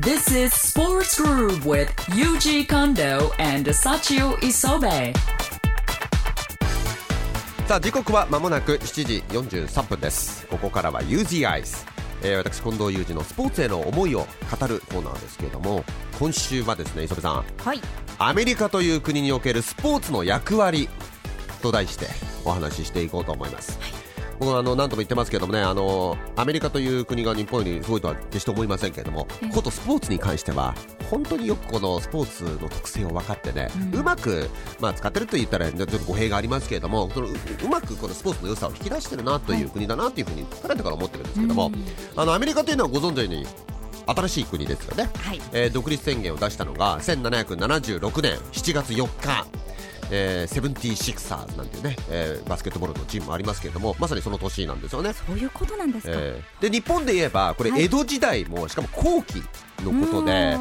This is Sports Groove with Yuji Kondo and Sachio Isobe. さあ時刻は間もなく7時43分です。ここからは UZ アイス、えー、私近藤裕二のスポーツへの思いを語るコーナーですけれども今週はですね磯部さん。はい。アメリカという国におけるスポーツの役割と題してお話ししていこうと思います、僕はあの何度も言ってますけどもねあのアメリカという国が日本よりすごいとは決して思いませんけれどもことスポーツに関しては本当によくこのスポーツの特性を分かってね、うまく、まあ、使ってると言ったらちょっと語弊がありますけれどもそのううまくこのスポーツの良さを引き出してるなという国だなというふうにかねてから思ってるんですけども、あのアメリカというのはご存知のように新しい国ですよね、はい。えー独立宣言を出したのが1776年7月4日。えー、セブンティシクサーズなんていうね、えーバスケットボールのチームもありますけれどもまさにその年なんですよね。そういうことなんですか、えーで日本で言えばこれはい。江戸時代もしかも後期のことで、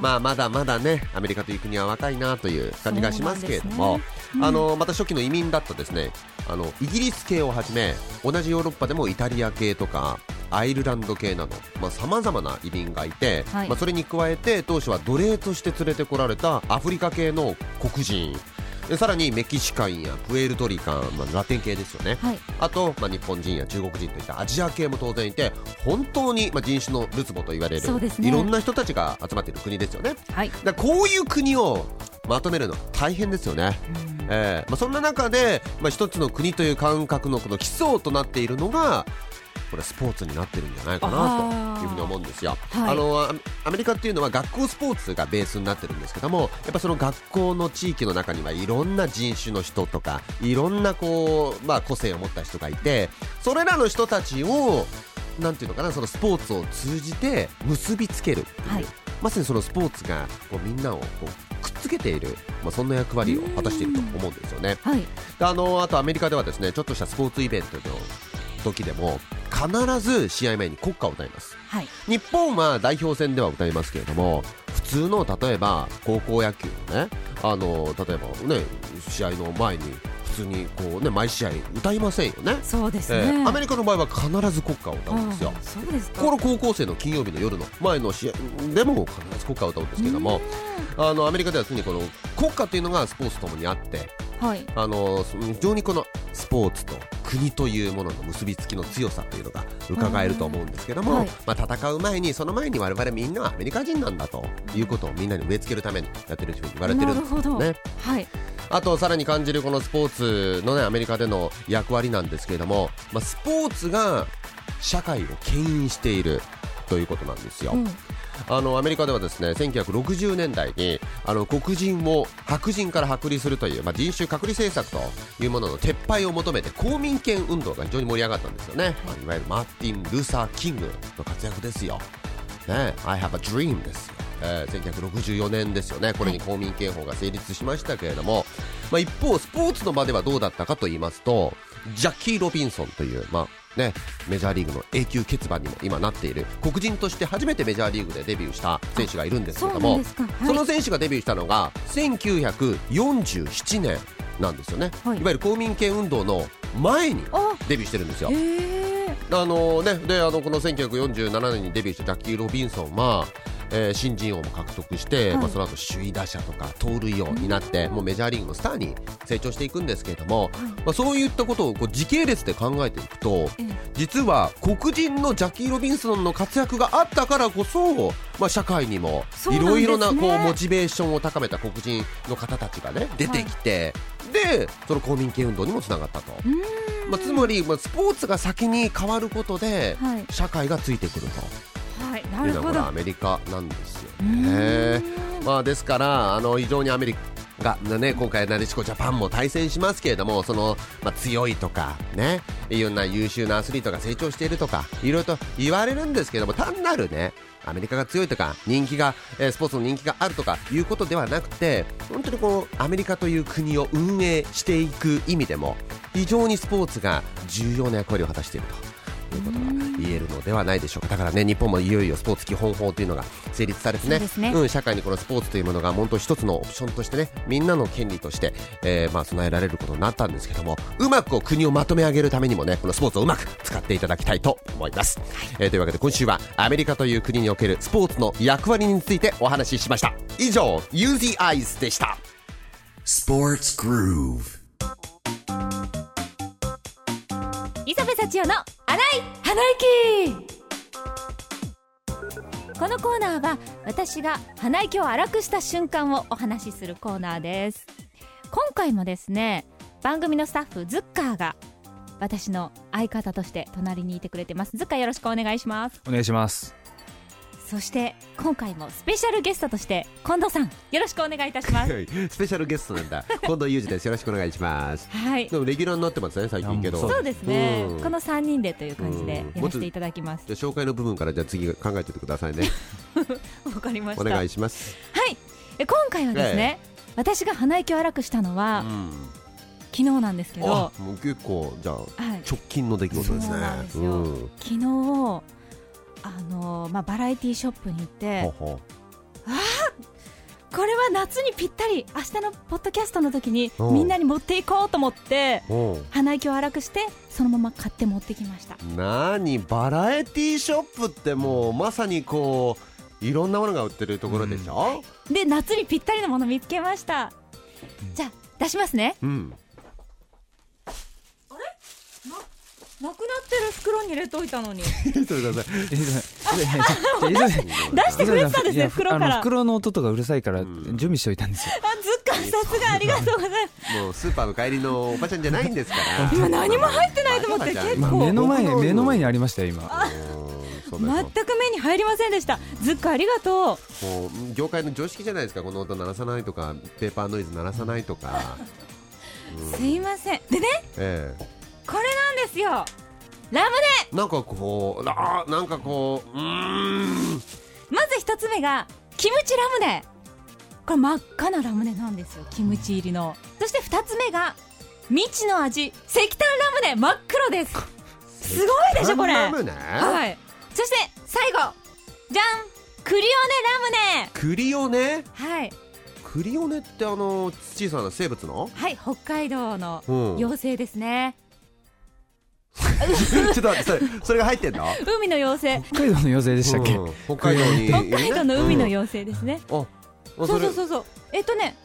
まあ、まだまだねアメリカという国は若いなという感じがしますけれども、そうなん。あのまた初期の移民だったですねあのイギリス系をはじめ同じヨーロッパでもイタリア系とかアイルランド系などさまざ、まな移民がいて、はい。まあ、それに加えて当初は奴隷として連れてこられたアフリカ系の黒人でさらにメキシカンやプエルトリカン、まあ、ラテン系ですよね、はい。あと、まあ、日本人や中国人といったアジア系も当然いて本当に、まあ、人種のるつぼと言われる、ね。いろんな人たちが集まっている国ですよね。はい。だこういう国をまとめるのは大変ですよね、えーまあ、そんな中で、まあ、一つの国という感覚のこの基礎となっているのがこれスポーツになってるんじゃないかなというふうに思うんですよ、はい。あのアアメリカっていうのは学校スポーツがベースになってるんですけどもやっぱその学校の地域の中にはいろんな人種の人とかいろんなこう、まあ、個性を持った人がいてそれらの人たちをなんていうのかなそのスポーツを通じて結びつけるっていう、はい。まさにそのスポーツがこうみんなをこうくっつけている、まあ、そんな役割を果たしていると思うんですよね。はい。であのあとアメリカではですねちょっとしたスポーツイベントの時でも必ず試合前に国歌を歌います。はい。日本は代表戦では歌いますけれども普通の例えば高校野球のねあの例えばね試合の前に普通にこうね毎試合歌いませんよね。そうですえね、ーアメリカの場合は必ず国歌を歌うんですよ。そうですか。この高校生の金曜日の夜の前の試合でも必ず国歌を歌うんですけどもあのアメリカでは常にこの国歌っていうのがスポーツともにあってはい。あの非常にこのスポーツと国というものの結びつきの強さというのが伺えると思うんですけども、うんはいまあ、戦う前にその前に我々みんなはアメリカ人なんだということをみんなに植え付けるためにやってるというふうに言われてるんですなるほどね。はいあとさらに感じるこのスポーツのねアメリカでの役割なんですけれども、まあ、スポーツが社会を牽引しているということなんですよ。うんあのアメリカではですね1960年代にあの黒人を白人から隔離するという、まあ、人種隔離政策というものの撤廃を求めて公民権運動が非常に盛り上がったんですよね、まあいわゆるマーティン・ルーサー・キングの活躍ですよ。ね、I have a dream ですよ。えー1964年ですよね、これに公民権法が成立しましたけれども、まあ、一方、スポーツの場ではどうだったかと言いますと、ジャッキー・ロビンソンという、まあね、メジャーリーグの永久欠番にも今なっている黒人として初めてメジャーリーグでデビューした選手がいるんですけどそうもなんですか。はい。その選手がデビューしたのが1947年なんですよね、はい。い、わゆる公民権運動の前にあデビューしてるんですよ。あのね、であのこの1947年にデビューしたジャッキー・ロビンソンは、えー新人王も獲得して、はい。まあ、その後首位打者とか盗塁王になって、もうメジャーリーグのスターに成長していくんですけれども、まあ、そういったことをこう時系列で考えていくとええ。実は黒人のジャッキー・ロビンソンの活躍があったからこそ、まあ、社会にもいろいろなこうモチベーションを高めた黒人の方たちがね出てきて、でその公民権運動にもつながったと。まあ、つまり、まあ、スポーツが先に変わることで、はい。社会がついてくるはいというのなるほど。がこれアメリカなんですようね。ん。まあ、ですからあの非常にアメリカが、ね、今回なでしこジャパンも対戦しますけれどもその、まあ、強いとかねいろんな優秀なアスリートが成長しているとかいろいろと言われるんですけども単なるねアメリカが強いとか人気が、えースポーツの人気があるとかいうことではなくて本当にこうアメリカという国を運営していく意味でも非常にスポーツが重要な役割を果たしているということが言えるのではないでしょうか。だからね日本もいよいよスポーツ基本法というのが成立されてね。ね。うん、社会にこのスポーツというものが本当一つのオプションとしてねみんなの権利として、えーまあ、備えられることになったんですけどもうまくこう国をまとめ上げるためにもねこのスポーツをうまく使っていただきたいと思います、えーというわけで今週はアメリカという国におけるスポーツの役割についてお話ししました。以上 UZ Eyes でした。Sports Groove. 部幸男の荒い鼻息このコーナーは私が鼻息を荒くした瞬間をお話しするコーナーです。今回もですね番組のスタッフズッカーが私の相方として隣にいてくれてます。ズッカーよろしくお願いします。お願いします。そして今回もスペシャルゲストとして近藤さんよろしくお願いいたします。スペシャルゲストなんだ。近藤裕二です。よろしくお願いします。はい。でもレギュラーになってますね最近けど。そうですね。うん。この3人でという感じでうん。やらせていただきます。じゃあ紹介の部分からじゃあ次考えててくださいね。わかりました。お願いしますはい。え今回はですね、私が鼻息を荒くしたのは、うん。昨日なんですけど、はあもう結構じゃあい、直近の出来事ですね。すよ。うん。昨日あのまあ、バラエティショップに行ってほうほこれは夏にぴったり明日のポッドキャストの時にうん。みんなに持っていこうと思って鼻息を荒くしてそのまま買って持ってきました。なにバラエティショップってもうまさにこういろんなものが売ってるところでしょ？で夏にぴったりのもの見つけました。じゃあ出しますね。うん、なくなってる袋に入れといたのに。それくださ出してくれてたんですね袋から。袋の音とかうるさいからん。準備しておいたんですよ。あずっかさすがありがとうございます。もうスーパーの帰りのおばちゃんじゃないんですから。今何も入ってないと思ってまあ結構。まあ目の前目の前にありましたよ今。全く目に入りませんでした。ずっかありがとう。もう業界の常識じゃないですか。この音鳴らさないとかペーパーノイズ鳴らさないとか、すいません。でねええこれなんですよ。ラムネ。なんかこうあーなんかこううーん。まず一つ目がキムチラムネ。これ真っ赤なラムネなんですよキムチ入りの。そして二つ目が未知の味石炭ラムネ。真っ黒です。すごいでしょこれ。ラムネ？はい。そして最後。じゃん。クリオネラムネ。クリオネ？はい。クリオネってあの小さな生物の？はい北海道のうん。妖精ですね、ちょっと待ってそれそれが入ってんの？海の妖精。北海道の妖精でしたっけ？うん北海道に。北海道の海の妖精ですね、うん。ああそうそうそうそう。えっとね。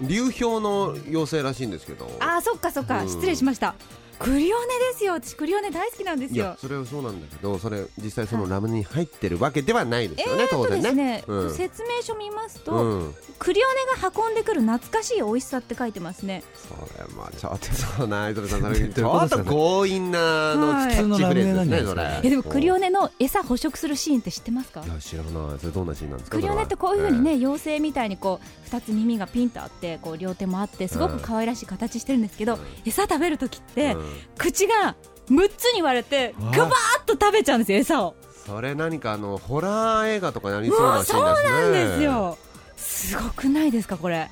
流氷の妖精らしいんですけど。あーそっかそっか。うん。失礼しましたクリオネですよ。私クリオネ大好きなんですいやよそれはそうなんだけどそれ実際そのラムネに入ってるわけではないですよね、えーと当然ね。ですね、うん。説明書見ますと、うん。クリオネが運んでくる懐かしい美味しさって書いてますね。それまあちょっとそうな磯部さん ちょっと強引なあのはい。キャッチフレーズですねそれ。えでもクリオネの餌捕食するシーンって知ってますか？いや知らない。それどんなシーンなんですかクリオネってこういうふうにね、妖精みたいにこう2つ耳がピンとあってこう両手もあってすごく可愛らしい形してるんですけど、うん。餌食べる時って、はうん口が6つに割れてわあ。ガバーッと食べちゃうんですよ餌を。それ何かあのホラー映画とかになりそうなシーンですね。そうなんですよ。すごくないですかこれ。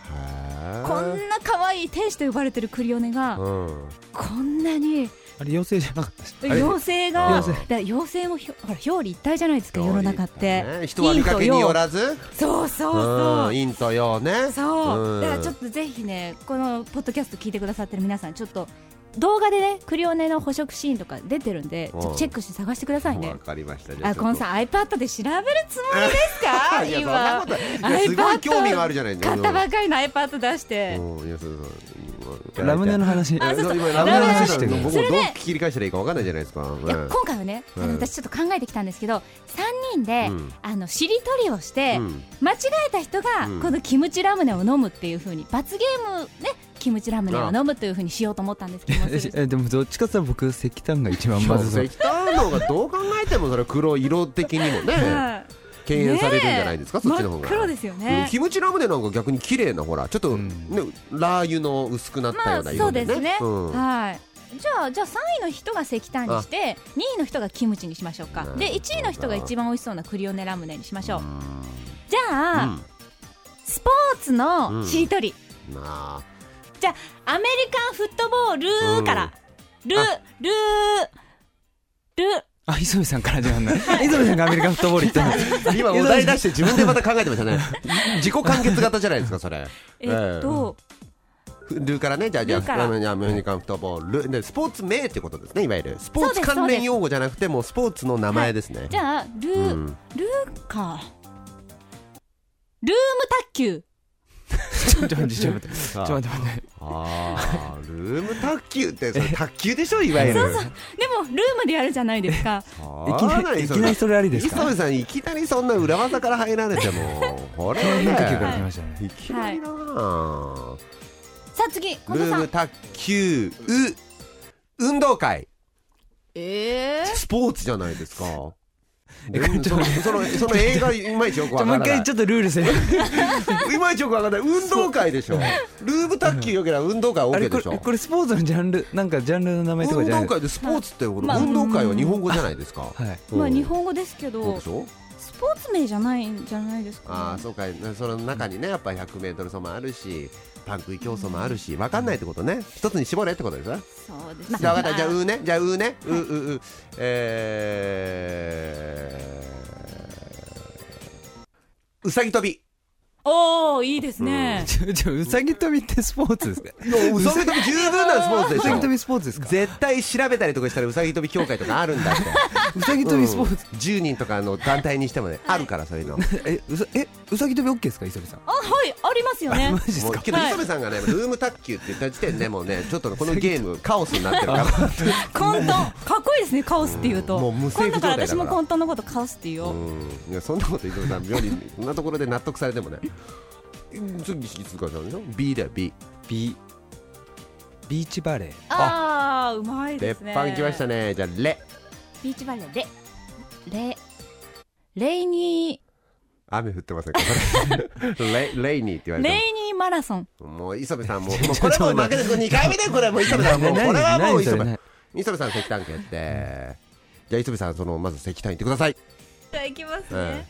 こんな可愛い天使と呼ばれてるクリオネがうん。こんなにあれ妖精じゃなかった妖精が妖精。もひょほら表裏一体じゃないですか世の中って、ね人は見かけによらず？そうそうそう、うん陰と陽ね。そう、うん。だからちょっとぜひねこのポッドキャスト聞いてくださってる皆さんちょっと動画でねクリオネの捕食シーンとか出てるんでちょっとチェックして探してくださいね。わかりました。あこのさ iPad で調べるつもりですか？いやそんな今ことい。やすごい興味があるじゃない。ですか買ったばかりの iPad 出して。うんいやそうそう。ラムネの話。あそうそう。今ラムネの話してる僕もどうそれで。切り返したらいいかわかんないじゃないですか。いやうん今回はね、あうん。の私ちょっと考えてきたんですけど3人で、うん。あのしりとりをして、うん。間違えた人が、うん。このキムチラムネを飲むっていう風に罰ゲームねキムチラムネを飲むという風にしようと思ったんですけども ええでもどっちかって言ったら僕石炭が一番まずそう。石炭の方がどう考えてもそれ黒色的にもね はい敬遠されるんじゃないですかそっちの方が。真っ黒ですようんねキムチラムネなんか逆に綺麗なほらちょっとうん。ねラー油の薄くなったまあような色でそうですね、うん。はい。じゃあじゃあ3位の人が石炭にして2位の人がキムチにしましょうか。で1位の人が一番美味しそうなクリオネラムネにしましょう。じゃあ、うん。スポーツのしりとり、なあじゃあアメリカンフットボールから、ルあ。ルルあ磯部さんから始まるんだ磯部さんがアメリカンフットボール行ったの。今お題出して自分でまた考えてましたね。自己完結型じゃないですかそれ。えっと、ルーからねじゃあじゃルーから。あアメリカンフットボール。でスポーツ名ってことですねいわゆる。スポーツ関連用語じゃなくてもうスポーツの名前ですね、じゃあルー、うん。ルーか。ルーム卓球ちょっと待ってちょっと待って。ちょっと待って。待ってあールーム卓球ってそれ卓球でしょいわゆる。でもルームでやるじゃないですか。いきなりいきなりそれありですか？磯部さんいきなりそんな裏技から入られても これは変化球からね来ましたね。いきなりなあ。さあ次。近ルーム卓球う運動会。えスポーツじゃないですかえこれちょっとそのその映画いまいちよくわからない。一回ちょっとルールせいまいちよくわかんない。運動会でしょ。ルーム卓球よければ運動会あ OK でしょ。れこれスポーツのジャンルなんかジャンルの名前とか運じゃない。動会でスポーツって運動会は日本語じゃないですか。はい。まあ日本語ですけどそうでしょ？スポーツ名じゃないんじゃないですか、ああそうか。その中にねやっぱ 100m 走もあるしパン食い競争もあるし分かんないってことね。一つに絞れってことですねそうですじゃあ分かったじゃあまうね。じゃあうね。うううえー。うさぎ跳び。おおいいですね、ちょちょうさぎ跳びってスポーツですか？うさぎ跳び十分なスポーツでしょ。うさぎ跳びスポーツですか？絶対調べたりとかしたらうさぎ跳び協会とかあるんだってうさぎ跳びスポーツ。うん10人とかの団体にしてもねあるからそういうの。も えうさえうさぎ跳び OK ですか磯部さん？あはいありますよね。マジですか？うけどはい。磯部さんがねルーム卓球って言った時点でもうねちょっとこのゲームカオスになってるから。混沌かっこいいですねカオスって言うと、うんもう無政府今度から。状態だから私も混沌のことカオスって言おう、うん。いやそんなこと磯部さん妙にそんなところで納得されてもねうん次静香さんでしょ？B だよ B ビビーチバレー。ああうまいで鉄すね。板きましたね。じゃあレビーチバレーでレレイニ雨降ってませんか？これ。レレイニーって言わーレれてイニーマラソン。ももう磯部さんもう もうこれもう負けです。2回目でこれ。もう磯部さんもうなこれはもう磯部。磯部さん石炭決定じゃあ磯部さんそのまず石炭言ってください。じゃあいきますね、え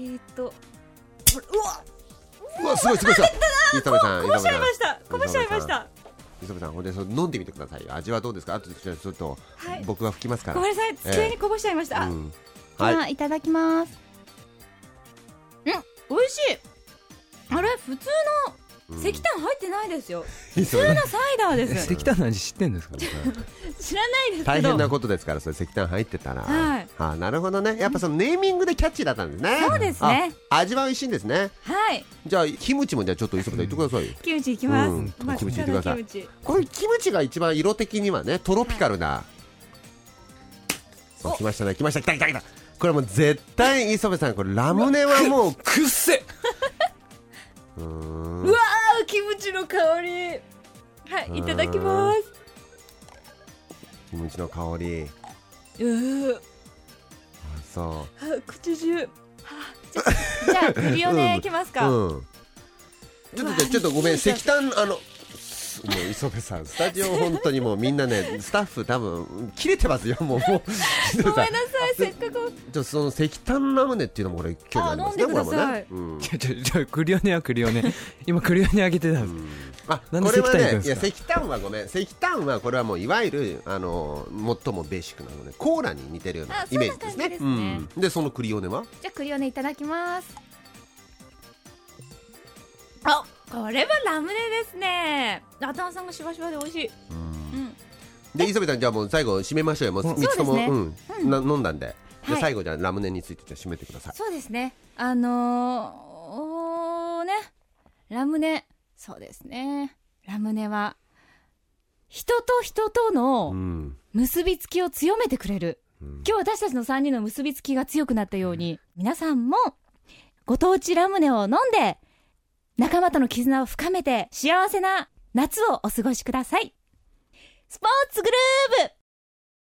えーっとうわうわすごいすごいすごい。磯部さんこぼしちゃいま磯した。こぼしちゃいました部さんほんでそれ飲んでみてくださいよ。味はどうですか？あとちょっとはい。僕が吹きますから。ごめんなさい。机にこぼしちゃいました、あうん。じゃあ、はい。い、ただきます。うん美味しい。あれ？普通の石炭入ってないですよ、普通のサイダーです。石炭の味知ってんですか 知らないですけど。大変なことですからそれ石炭入ってたら。はいあなるほどね。やっぱそのネーミングでキャッチーだったんですね。そうですね。あ味は美味しいんですね。はい。じゃあキムチもじゃあちょっと磯部さん言ってくださいよ。キムチいきます、うん。まあキムチいってください。キムチ。これキムチが一番色的にはねトロピカルな、そう来ましたね。来ました。来た来た来た。これもう絶対磯部さんこれラムネはもう くっせ。うわーキムチの香り。はいいただきます。キムチの香り。うーあそは口中。はじゃじゃあクリオネいきますか、ううん。ちょっとちょっとごめん。石炭あのもう磯部さん。スタジオ本当にもうみんなねスタッフ多分切れてますよ。もうもう。磯部さんごめんなさいせっかく。ちょっとその石炭ラムネっていうのもこれ興味ありますねあ飲んでください。これもね、うん。ちょちょちょクリオネはクリオネ。今クリオネあげてたんです。あなんでこれは石炭ねいや石炭はごめん。石炭はこれはもういわゆるあの最もベーシックなのでコーラに似てるようなあイメージですね。うん、でそのクリオネは？じゃあクリオネいただきます。あこれはラムネですね。頭さんがしばしばで美味しい。うん。で磯部さんじゃあもう最後締めましょうよ。もううん3つともそうん。な飲んだんで。ではい。最後じゃあラムネについてじゃあ締めてください。そうですね。あのー、ね。ラムネ。そうですね。ラムネは人と人とうのん。結びつきを強めてくれる、うん。今日私たちの3人の結びつきが強くなったように皆さんもご当地ラムネを飲んで仲間との絆を深めて幸せな夏をお過ごしください。スポーツグルーブ。